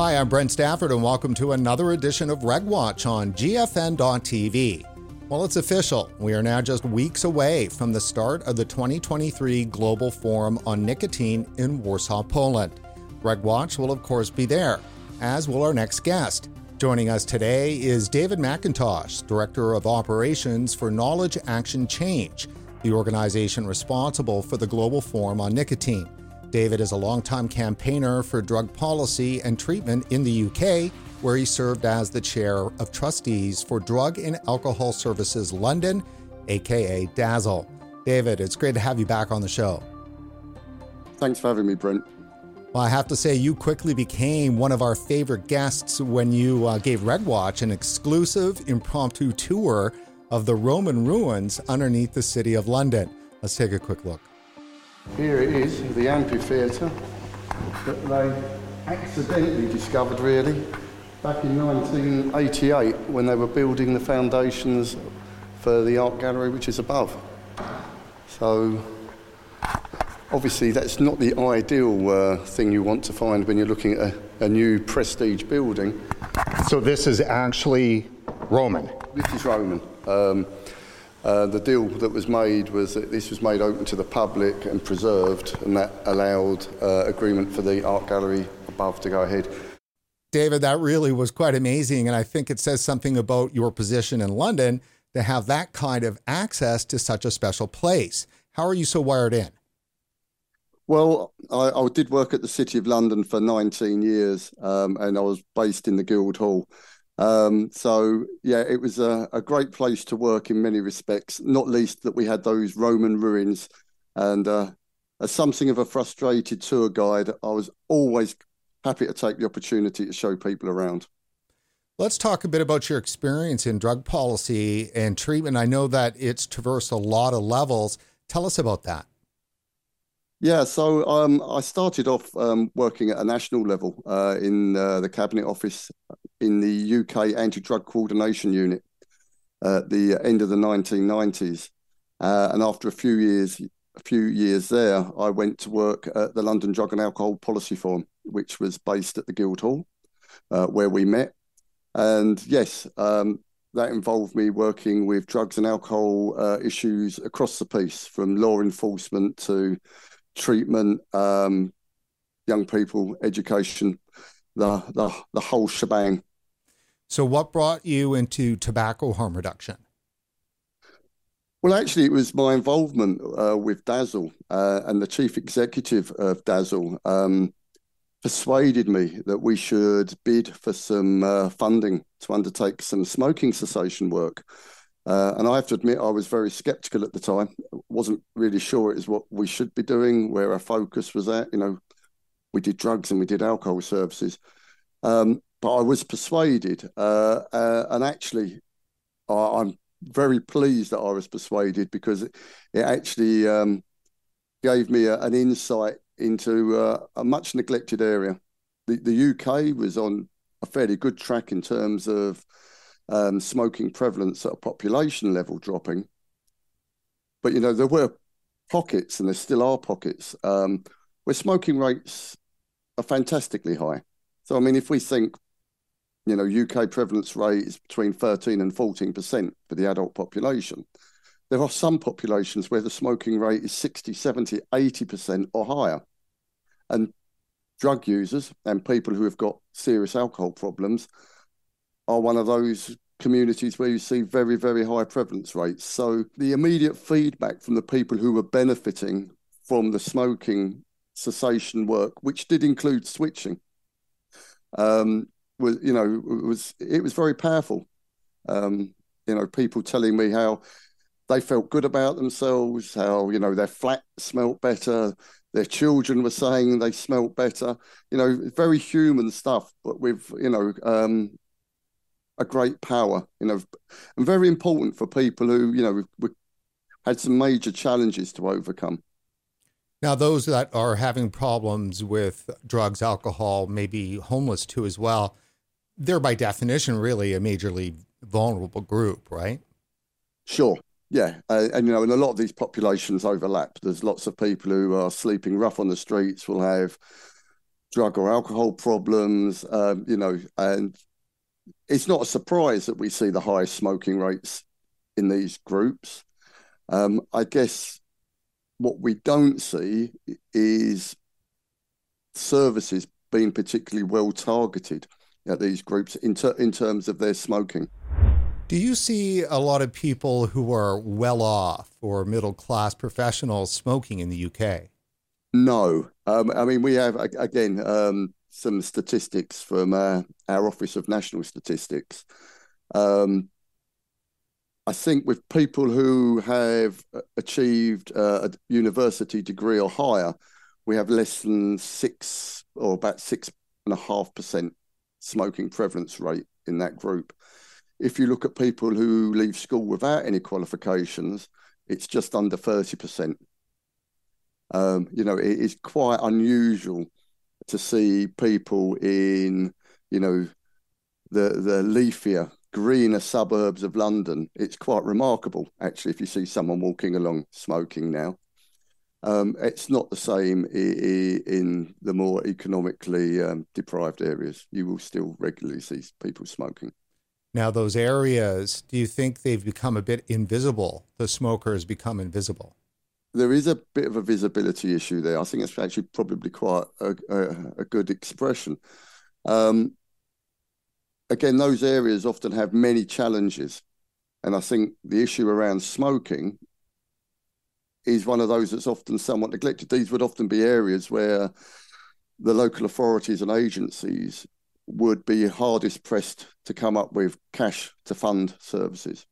Hi, I'm Brent Stafford, and welcome to another edition of Reg Watch on GFN.TV. Well, it's official. We are now just weeks away from the start of the 2023 Global Forum on Nicotine in Warsaw, Poland. Reg Watch will, of course, be there, as will our next guest. Joining us today is David MacKintosh, Director of Operations for Knowledge Action Change, the organization responsible for the Global Forum on Nicotine. David is a longtime campaigner for drug policy and treatment in the UK, where he served as the chair of trustees for Drug and Alcohol Services London, aka DASL. David, it's great to have you back on the show. Thanks for having me, Brent. Well, I have to say, you quickly became one of our favorite guests when you uh, gave Reg Watch an exclusive impromptu tour of the Roman ruins underneath the city of London. Let's take a quick look. Here it is, the amphitheatre that they accidentally discovered, really, back in 1988 when they were building the foundations for the art gallery, which is above. So, obviously, that's not the ideal uh, thing you want to find when you're looking at a, a new prestige building. So, this is actually Roman. This is Roman. Um, uh, the deal that was made was that this was made open to the public and preserved, and that allowed uh, agreement for the art gallery above to go ahead. David, that really was quite amazing. And I think it says something about your position in London to have that kind of access to such a special place. How are you so wired in? Well, I, I did work at the City of London for 19 years, um, and I was based in the Guildhall. Um, so yeah, it was a, a, great place to work in many respects. Not least that we had those Roman ruins, and uh, as something of a frustrated tour guide, I was always happy to take the opportunity to show people around. Let's talk a bit about your experience in drug policy and treatment. I know that it's traversed a lot of levels. Tell us about that. Yeah, so um, I started off um, working at a national level uh, in uh, the Cabinet Office in the UK Anti Drug Coordination Unit at the end of the 1990s. Uh, and after a few years, a few years there, I went to work at the London Drug and Alcohol Policy Forum, which was based at the Guildhall, uh, where we met. And yes, um, that involved me working with drugs and alcohol uh, issues across the piece, from law enforcement to treatment, um, young people, education, the, the, the whole shebang. So, what brought you into tobacco harm reduction? Well, actually, it was my involvement uh, with DASL uh, and the chief executive of DASL um, persuaded me that we should bid for some uh, funding to undertake some smoking cessation work. Uh, and I have to admit, I was very skeptical at the time. wasn't really sure it was what we should be doing, where our focus was at. You know, we did drugs and we did alcohol services. Um, but I was persuaded, uh, uh, and actually, I, am very pleased that I was persuaded because it, it actually um, gave me a, an insight into uh, a much neglected area. The, the UK was on a fairly good track in terms of um, smoking prevalence at a population level dropping. But, you know, there were pockets, and there still are pockets, um, where smoking rates are fantastically high. So, I mean, if we think you know, UK prevalence rate is between 13 and 14% for the adult population. There are some populations where the smoking rate is 60, 70, 80% or higher. And drug users and people who have got serious alcohol problems are one of those communities where you see very, very high prevalence rates. So the immediate feedback from the people who were benefiting from the smoking cessation work, which did include switching, um, was you know was it was very powerful. Um, you know, people telling me how they felt good about themselves, how you know their flat smelt better, their children were saying they smelt better. You know, very human stuff, but with you know um, a great power. You know, and very important for people who you know we, we had some major challenges to overcome. Now, those that are having problems with drugs, alcohol, maybe homeless too as well they're by definition really a majorly vulnerable group, right? Sure. Yeah, uh, and you know, and a lot of these populations overlap. There's lots of people who are sleeping rough on the streets, will have drug or alcohol problems, um, you know, and it's not a surprise that we see the highest smoking rates in these groups. Um, I guess what we don't see is services being particularly well targeted at these groups in, ter- in terms of their smoking. Do you see a lot of people who are well off or middle class professionals smoking in the UK? No. Um, I mean, we have, again, um, some statistics from uh, our Office of National Statistics. Um, I think with people who have achieved uh, a university degree or higher, we have less than six or about six and a half percent smoking prevalence rate in that group. If you look at people who leave school without any qualifications, it's just under 30%. Um, you know, it is quite unusual to see people in, you know, the the leafier, greener suburbs of London. It's quite remarkable, actually, if you see someone walking along smoking now. Um, it's not the same in the more economically um, deprived areas. You will still regularly see people smoking. Now, those areas, do you think they've become a bit invisible? The smokers become invisible? There is a bit of a visibility issue there. I think it's actually probably quite a, a, a good expression. Um, again, those areas often have many challenges. And I think the issue around smoking is one of those that's often somewhat neglected. These would often be areas where the local authorities and agencies would be hardest pressed to come up with cash to fund services.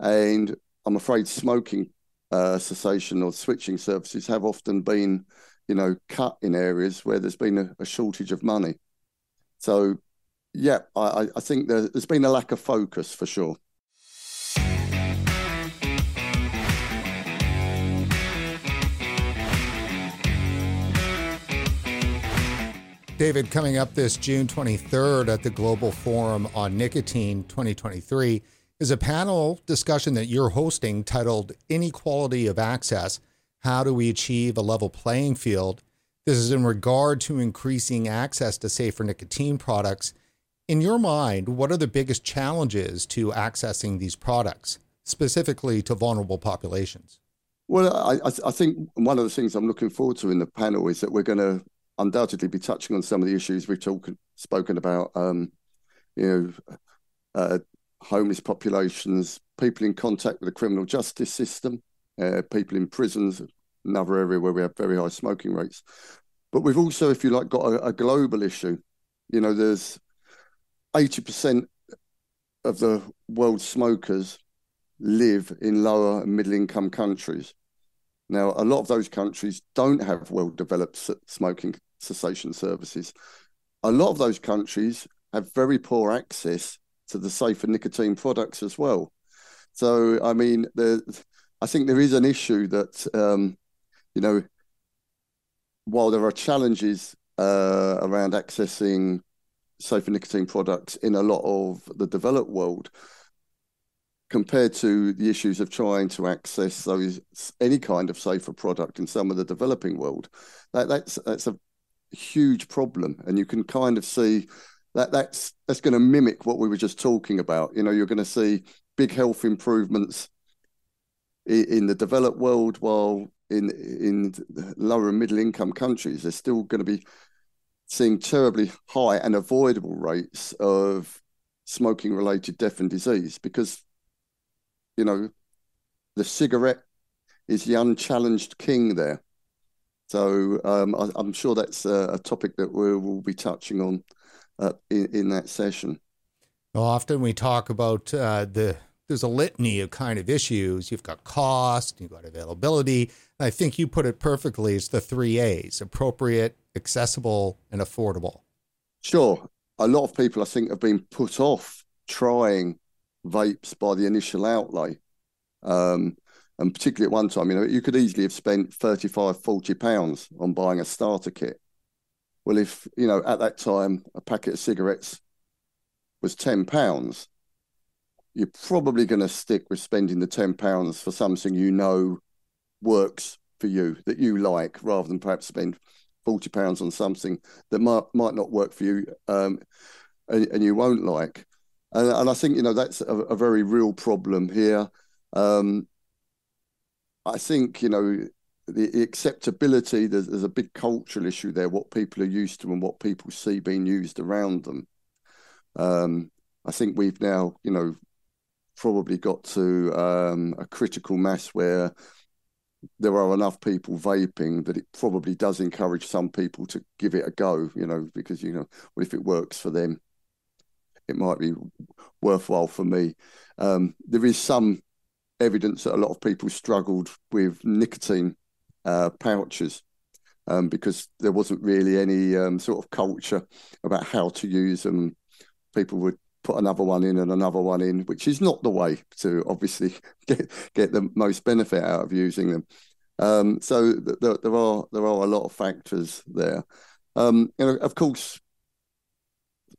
And I'm afraid smoking uh, cessation or switching services have often been, you know, cut in areas where there's been a, a shortage of money. So, yeah, I, I think there's been a lack of focus for sure. David, coming up this June 23rd at the Global Forum on Nicotine 2023 is a panel discussion that you're hosting titled Inequality of Access How Do We Achieve a Level Playing Field? This is in regard to increasing access to safer nicotine products. In your mind, what are the biggest challenges to accessing these products, specifically to vulnerable populations? Well, I, I think one of the things I'm looking forward to in the panel is that we're going to undoubtedly be touching on some of the issues we've talk, spoken about. Um, you know, uh, homeless populations, people in contact with the criminal justice system, uh, people in prisons, another area where we have very high smoking rates. But we've also, if you like, got a, a global issue. You know, there's 80% of the world's smokers live in lower and middle income countries. Now, a lot of those countries don't have well developed smoking cessation services. A lot of those countries have very poor access to the safer nicotine products as well. So, I mean, the, I think there is an issue that, um, you know, while there are challenges uh, around accessing safer nicotine products in a lot of the developed world, compared to the issues of trying to access those any kind of safer product in some of the developing world, that that's that's a huge problem, and you can kind of see that that's that's going to mimic what we were just talking about. You know, you're going to see big health improvements in, in the developed world, while in in lower and middle income countries, they're still going to be seeing terribly high and avoidable rates of smoking related death and disease because you know the cigarette is the unchallenged king there so um, I, am sure that's a, a, topic that we will be touching on uh, in, in, that session. Well, often we talk about uh, the there's a litany of kind of issues. You've got cost, you've got availability. I think you put it perfectly. It's the three A's: appropriate, accessible, and affordable. Sure. A lot of people, I think, have been put off trying vapes by the initial outlay. Um, and particularly at one time, you know, you could easily have spent 35, 40 pounds on buying a starter kit. Well, if, you know, at that time, a packet of cigarettes was 10 pounds, you're probably going to stick with spending the 10 pounds for something you know works for you, that you like, rather than perhaps spend forty pounds on something that might might not work for you, um, and, and, you won't like. And, and, I think you know that's a, a very real problem here. Um, I think you know the acceptability. There's, there's, a big cultural issue there. What people are used to and what people see being used around them. Um, I think we've now you know probably got to um, a critical mass where there are enough people vaping that it probably does encourage some people to give it a go, you know, because, you know, well, if it works for them, it might be worthwhile for me. Um, there is some evidence that a lot of people struggled with nicotine uh, pouches um, because there wasn't really any um, sort of culture about how to use them. People would put another one in and another one in, which is not the way to obviously get get the most benefit out of using them. Um, so th- there are there are a lot of factors there. Um, you know, of course,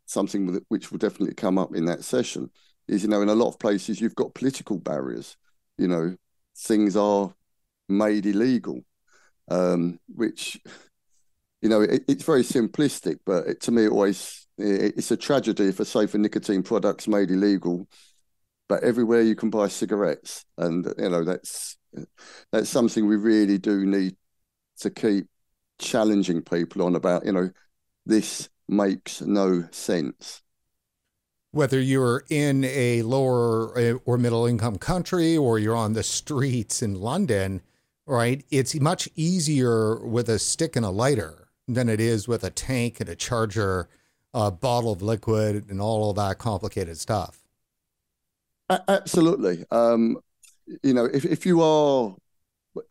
something which will definitely come up in that session is you know in a lot of places you've got political barriers. You know, things are made illegal, um, which you know it, it's very simplistic, but it, to me it always it's a tragedy for safer nicotine products made illegal, but everywhere you can buy cigarettes, and you know that's that's something we really do need to keep challenging people on about. You know, this makes no sense. Whether you're in a lower uh, or middle income country or you're on the streets in London, right? It's much easier with a stick and a lighter than it is with a tank and a charger a bottle of liquid and all of that complicated stuff. Absolutely. Um, you know, if, if you are,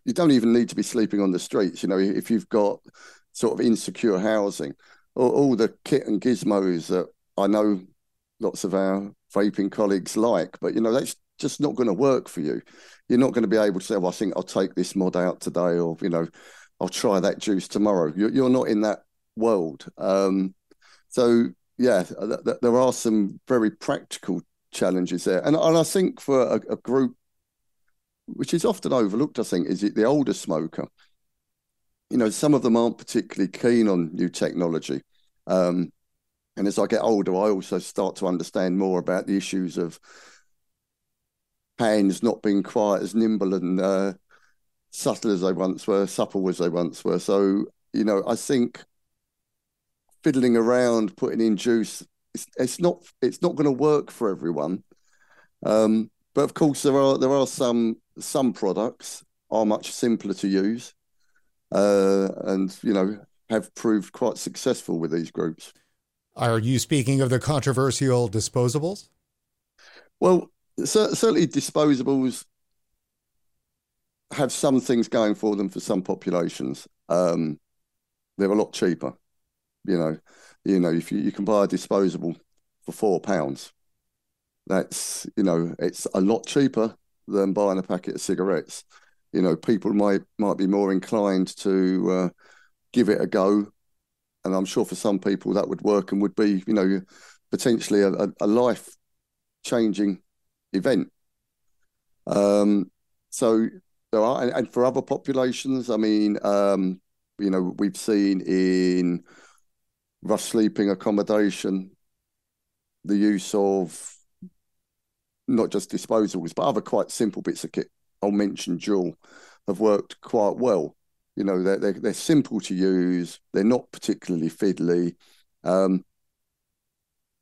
you don't even need to be sleeping on the streets. You know, if you've got sort of insecure housing, all, all the kit and gizmos that I know lots of our vaping colleagues like, but you know, that's just not going to work for you. You're not going to be able to say, well, I think I'll take this mod out today, or, you know, I'll try that juice tomorrow. You're, you're not in that world. Um, so yeah, th- th- there are some very practical challenges there, and and I think for a, a group which is often overlooked, I think, is the older smoker. You know, some of them aren't particularly keen on new technology. Um, and as I get older, I also start to understand more about the issues of hands not being quite as nimble and uh, subtle as they once were, supple as they once were. So, you know, I think fiddling around, putting in juice. It's, it's not it's not going to work for everyone. Um, but of course, there are there are some some products are much simpler to use, uh, and you know have proved quite successful with these groups. Are you speaking of the controversial disposables? Well, certainly disposables have some things going for them for some populations. Um, they're a lot cheaper. You know, you know, if you, you can buy a disposable for four pounds, that's you know, it's a lot cheaper than buying a packet of cigarettes. You know, people might might be more inclined to uh, give it a go, and I'm sure for some people that would work and would be, you know, potentially a, a life changing event. Um, so there are, and, and, for other populations, I mean, um, you know, we've seen in rough sleeping accommodation, the use of not just disposables, but other quite simple bits of kit. I'll mention Juul have worked quite well. You know, they're, they're, they're simple to use. They're not particularly fiddly. Um,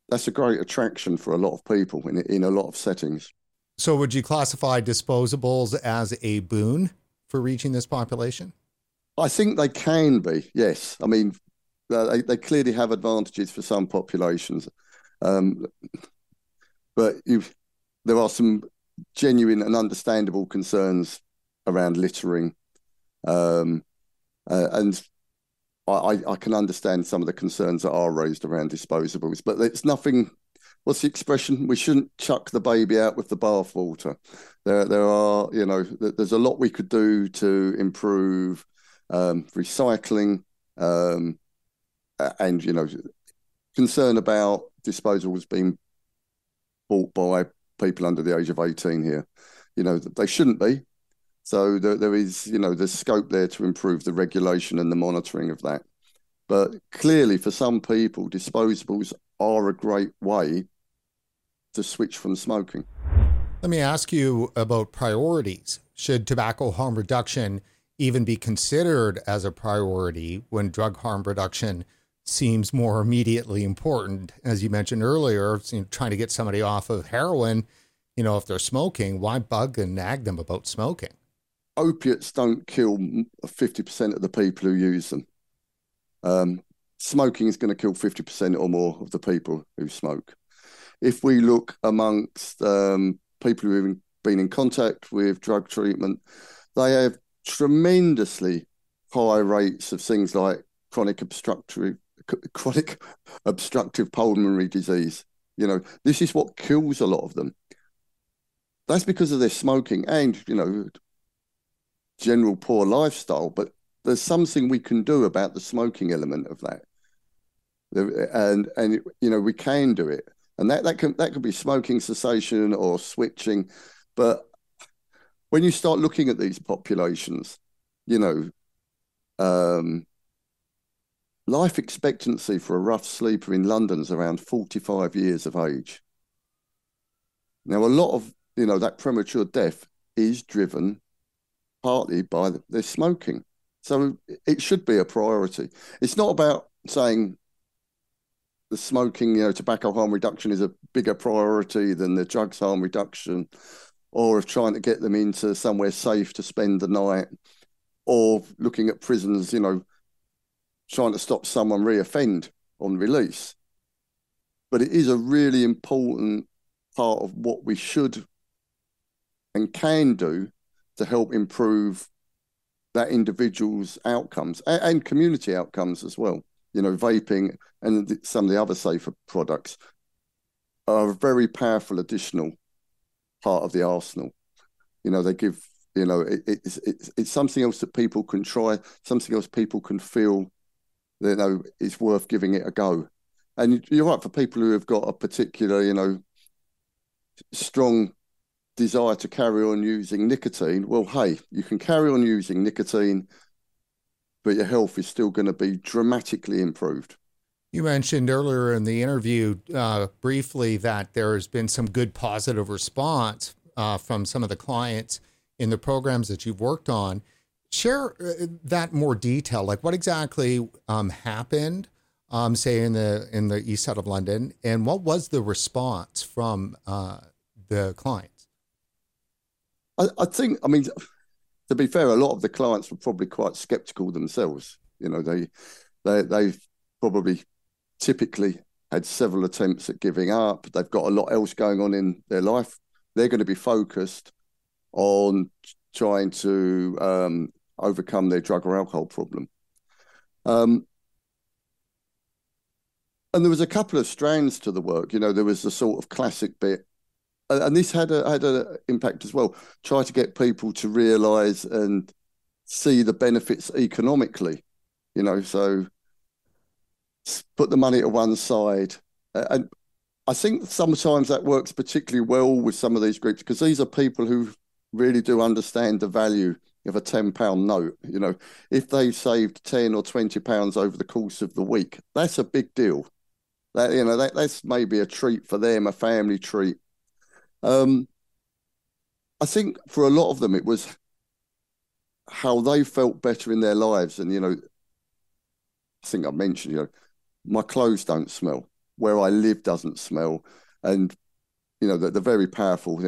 that's a great attraction for a lot of people in in a lot of settings. So, would you classify disposables as a boon for reaching this population? I think they can be. Yes, I mean, they, they clearly have advantages for some populations, um, but there are some genuine and understandable concerns around littering, um, uh, and I, I, can understand some of the concerns that are raised around disposables. But it's nothing. What's the expression? We shouldn't chuck the baby out with the bathwater. There, there are, you know, there's a lot we could do to improve um, recycling. Um, and you know, concern about disposals being bought by people under the age of 18 here. You know, they shouldn't be. So there, there is, you know, there's scope there to improve the regulation and the monitoring of that. But clearly, for some people, disposables are a great way to switch from smoking. Let me ask you about priorities. Should tobacco harm reduction even be considered as a priority when drug harm reduction seems more immediately important? As you mentioned earlier, trying to get somebody off of heroin, you know, if they're smoking, why bug and nag them about smoking? Opiates don't kill 50% of the people who use them. Um, smoking is going to kill 50% or more of the people who smoke. If we look amongst um, people who have been in contact with drug treatment, they have tremendously high rates of things like chronic obstructive chronic obstructive pulmonary disease. You know, this is what kills a lot of them. That's because of their smoking and, you know, general poor lifestyle. But there's something we can do about the smoking element of that. And and you know, we can do it and that that can that could be smoking cessation or switching, but when you start looking at these populations, you know, um, life expectancy for a rough sleeper in London is around 45 years of age. Now, a lot of you know that premature death is driven partly by the, their smoking, so it should be a priority. It's not about saying the smoking, you know, tobacco harm reduction is a bigger priority than the drugs harm reduction, or of trying to get them into somewhere safe to spend the night, or looking at prisons, you know, trying to stop someone reoffend on release. But it is a really important part of what we should and can do to help improve that individual's outcomes and, and community outcomes as well you know, vaping and some of the other safer products are a very powerful additional part of the arsenal. You know, they give, you know, it, it's, it's, it's something else that people can try, something else people can feel, you know, it's worth giving it a go. And you're right for people who have got a particular, you know, strong desire to carry on using nicotine. Well, hey, you can carry on using nicotine but your health is still going to be dramatically improved. You mentioned earlier in the interview uh, briefly that there has been some good positive response uh, from some of the clients in the programs that you've worked on. Share uh, that more detail, like what exactly um, happened, um, say in the in the east side of London, and what was the response from uh, the clients? I, I think, I mean, to be fair, a lot of the clients were probably quite skeptical themselves. You know, they they they've probably typically had several attempts at giving up. They've got a lot else going on in their life. They're going to be focused on trying to um, overcome their drug or alcohol problem. Um, and there was a couple of strands to the work. You know, there was the sort of classic bit and this had a had an impact as well. Try to get people to realise and see the benefits economically, you know. So put the money to one side, and I think sometimes that works particularly well with some of these groups because these are people who really do understand the value of a ten pound note. You know, if they've saved ten or twenty pounds over the course of the week, that's a big deal. That you know, that, that's maybe a treat for them, a family treat um, I think for a lot of them, it was how they felt better in their lives. And, you know, I think I mentioned, you know, my clothes don't smell, where I live doesn't smell. And, you know, they're, they're very powerful.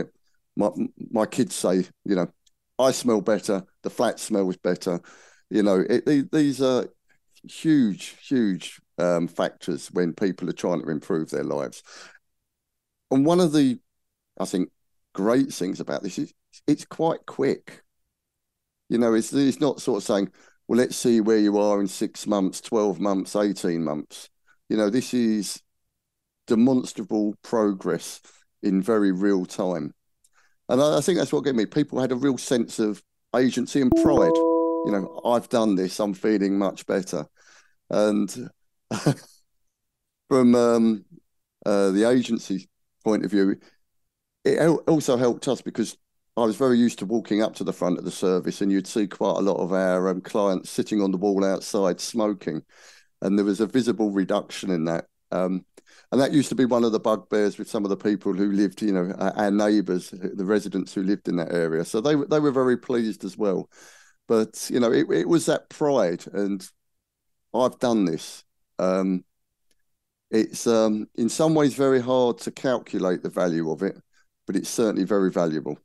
My, my kids say, you know, I smell better, the flat smells better. You know, it, these are huge, huge um, factors when people are trying to improve their lives. And one of the I think great things about this is it's quite quick. You know, it's it's not sort of saying, well, let's see where you are in six months, twelve months, eighteen months. You know, this is demonstrable progress in very real time, and I, I think that's what gave me. People had a real sense of agency and pride. You know, I've done this. I'm feeling much better, and from um, uh, the agency point of view, it also helped us because I was very used to walking up to the front of the service, and you'd see quite a lot of our um, clients sitting on the wall outside smoking. and there was a visible reduction in that. Um, and that used to be one of the bugbears with some of the people who lived, you know, our neighbours, the residents who lived in that area. So they they were very pleased as well. But you know, it, it was that pride, and I've done this. Um, it's um, in some ways very hard to calculate the value of it, but it's certainly very valuable.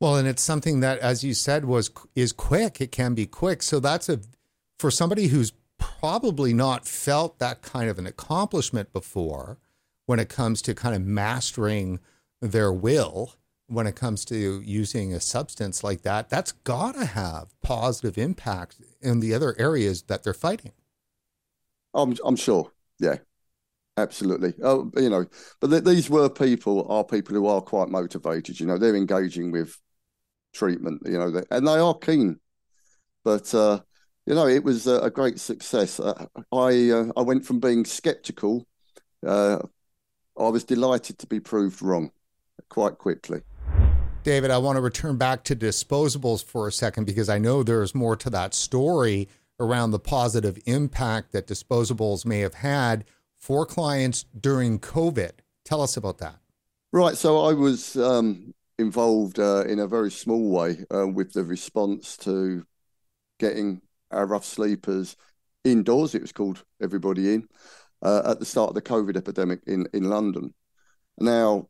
Well, and it's something that, as you said, was is quick. It can be quick. So that's a for somebody who's probably not felt that kind of an accomplishment before when it comes to kind of mastering their will when it comes to using a substance like that that's got to have positive impact in the other areas that they're fighting i'm i'm sure yeah absolutely. Oh you know but th- these were people are people who are quite motivated you know they're engaging with treatment you know and they are keen. But uh you know it was a, great success. Uh, i uh, i went from being skeptical uh, I was delighted to be proved wrong quite quickly. David, I want to return back to disposables for a second because I know there's more to that story around the positive impact that disposables may have had for clients during COVID. Tell us about that. Right. So I was um, involved uh, in a very small way uh, with the response to getting our rough sleepers indoors. It was called Everybody In uh, at the start of the COVID epidemic in, in London. Now,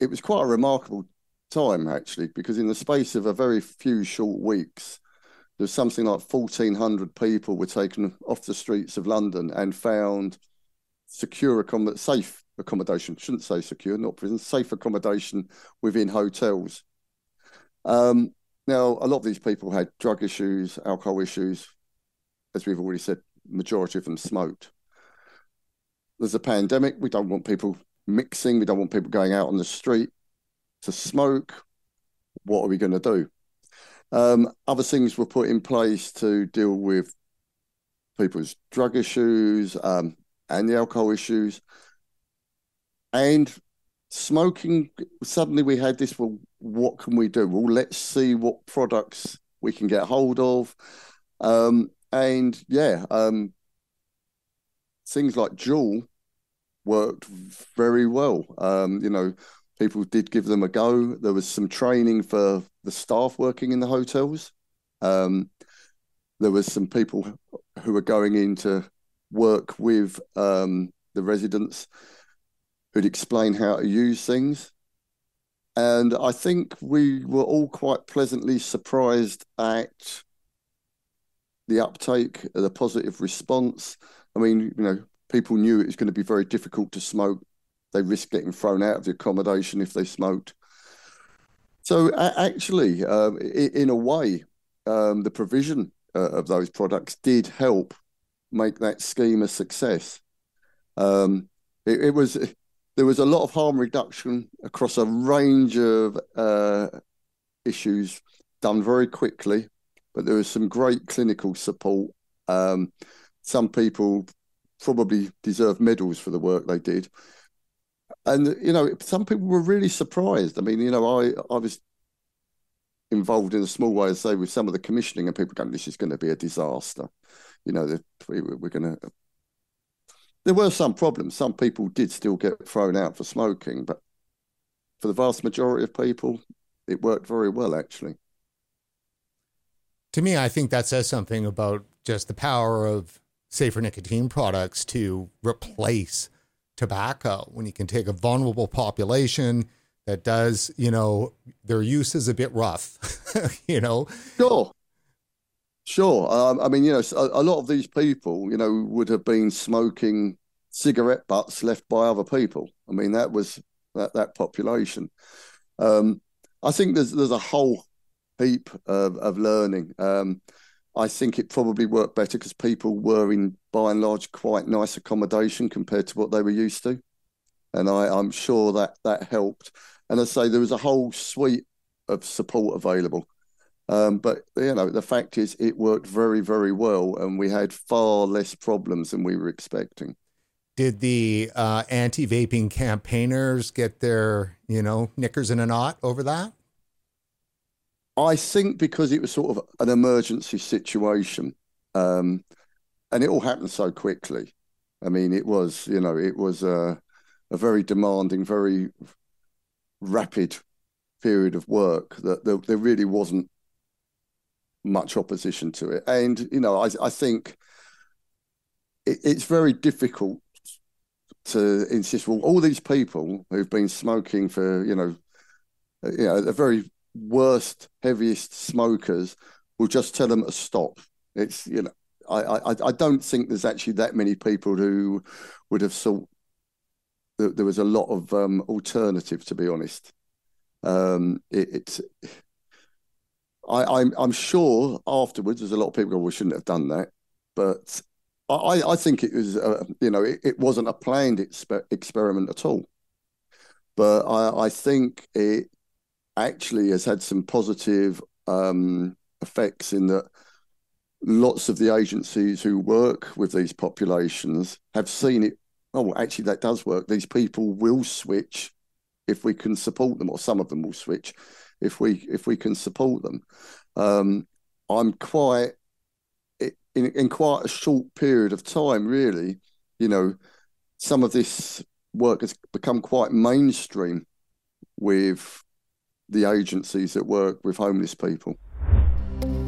it was quite a remarkable time, actually, because in the space of a very few short weeks, there's something like 1,400 people were taken off the streets of London and found secure accommodation, safe accommodation, shouldn't say secure, not prison, safe accommodation within hotels. Um, now, a lot of these people had drug issues, alcohol issues, as we've already said, majority of them smoked. There's a pandemic. We don't want people mixing. We don't want people going out on the street to smoke. What are we going to do? Um, other things were put in place to deal with people's drug issues um, and the alcohol issues. And smoking, suddenly we had this well, what can we do? Well, let's see what products we can get hold of. Um, and yeah, um, things like Juul worked very well. Um, you know, people did give them a go. There was some training for the staff working in the hotels. Um, there was some people who were going in to work with um, the residents who'd explain how to use things. And I think we were all quite pleasantly surprised at the uptake, the positive response. I mean, you know, people knew it was going to be very difficult to smoke. They risked getting thrown out of the accommodation if they smoked. So actually, um, in a way, um, the provision uh, of those products did help make that scheme a success. Um, it, it, was there was a lot of harm reduction across a range of uh, issues done very quickly but there was some great clinical support. Um, some people probably deserve medals for the work they did. And, you know, some people were really surprised. I mean, you know, I, I was involved in a small way, I say, with some of the commissioning, and people going, this is going to be a disaster. You know, we're going to. There were some problems. Some people did still get thrown out for smoking, but for the vast majority of people, it worked very well, actually to me, I think that says something about just the power of safer nicotine products to replace tobacco when you can take a vulnerable population that does, you know, their use is a bit rough, you know. Sure. Sure. Um, I mean, you know, a, a, lot of these people, you know, would have been smoking cigarette butts left by other people. I mean, that was that that population. Um, I think there's there's a whole heap of, of learning. Um, I think it probably worked better because people were in, by and large, quite nice accommodation compared to what they were used to, and I, am sure that that helped. And I say there was a whole suite of support available. Um, but you know, the fact is, it worked very, very well, and we had far less problems than we were expecting. Did the uh, anti-vaping campaigners get their, you know, knickers in a knot over that? I think because it was sort of an emergency situation, Um, and it all happened so quickly. I mean, it was, you know, it was a, a very demanding, very rapid period of work that there, there really wasn't much opposition to it. And, you know, I, I think it, it's very difficult to insist, well, all these people who've been smoking for, you know, you know, the very worst, heaviest smokers will just tell them to stop. It's, you know, I, I, I don't think there's actually that many people who would have thought that there was a lot of um, alternative, to be honest. Um, it, it's, I, I'm, I'm sure afterwards there's a lot of people go, we shouldn't have done that, but I, I think it was, uh, you know, it, it, wasn't a planned exper- experiment at all. But I, I think it actually has had some positive um, effects in that lots of the agencies who work with these populations have seen it. Oh, well, actually, that does work. These people will switch if we can support them, or some of them will switch if we if we can support them. Um, I'm quite in in quite a short period of time, really. You know, some of this work has become quite mainstream with the agencies that work with homeless people.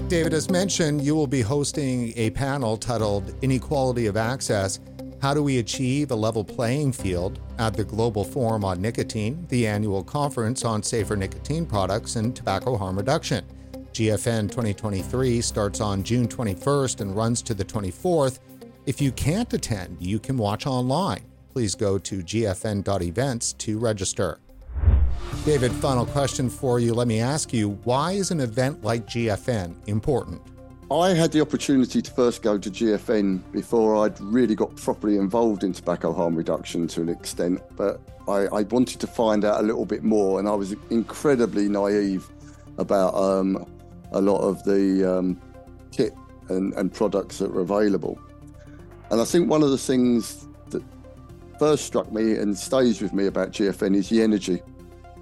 David, as mentioned, you will be hosting a panel titled Inequality of Access How Do We Achieve a Level Playing Field at the Global Forum on Nicotine, the annual conference on safer nicotine products and tobacco harm reduction. GFN 2023 starts on June 21st and runs to the 24th. If you can't attend, you can watch online. Please go to gfn.events to register. David, final question for you. Let me ask you why is an event like GFN important? I had the opportunity to first go to GFN before I'd really got properly involved in tobacco harm reduction to an extent, but I, I wanted to find out a little bit more, and I was incredibly naive about um, a lot of the um, kit and, and products that were available. And I think one of the things that first struck me and stays with me about GFN is the energy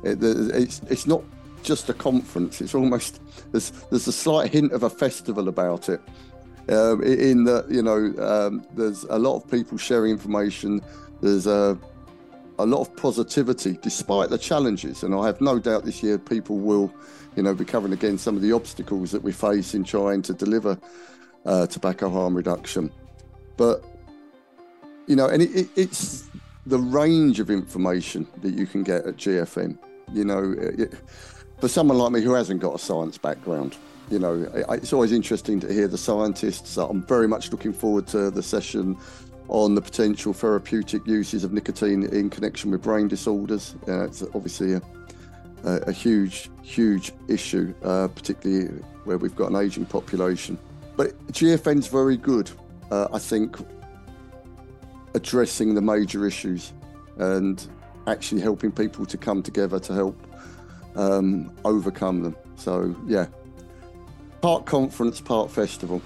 it, it's it's not just a conference. It's almost there's there's a slight hint of a festival about it. Um, in that you know um, there's a lot of people sharing information. There's a a lot of positivity despite the challenges, and I have no doubt this year people will, you know, be covering again some of the obstacles that we face in trying to deliver uh, tobacco harm reduction. But you know, and it, it, it's the range of information that you can get at GFN you know, for someone like me who hasn't got a science background, you know, it's always interesting to hear the scientists. I'm very much looking forward to the session on the potential therapeutic uses of nicotine in connection with brain disorders. Uh, it's obviously a, a, a, huge, huge issue, uh, particularly where we've got an aging population. But GFN's very good, uh, I think, addressing the major issues. And actually helping people to come together to help um, overcome them. So, yeah, part conference, part festival.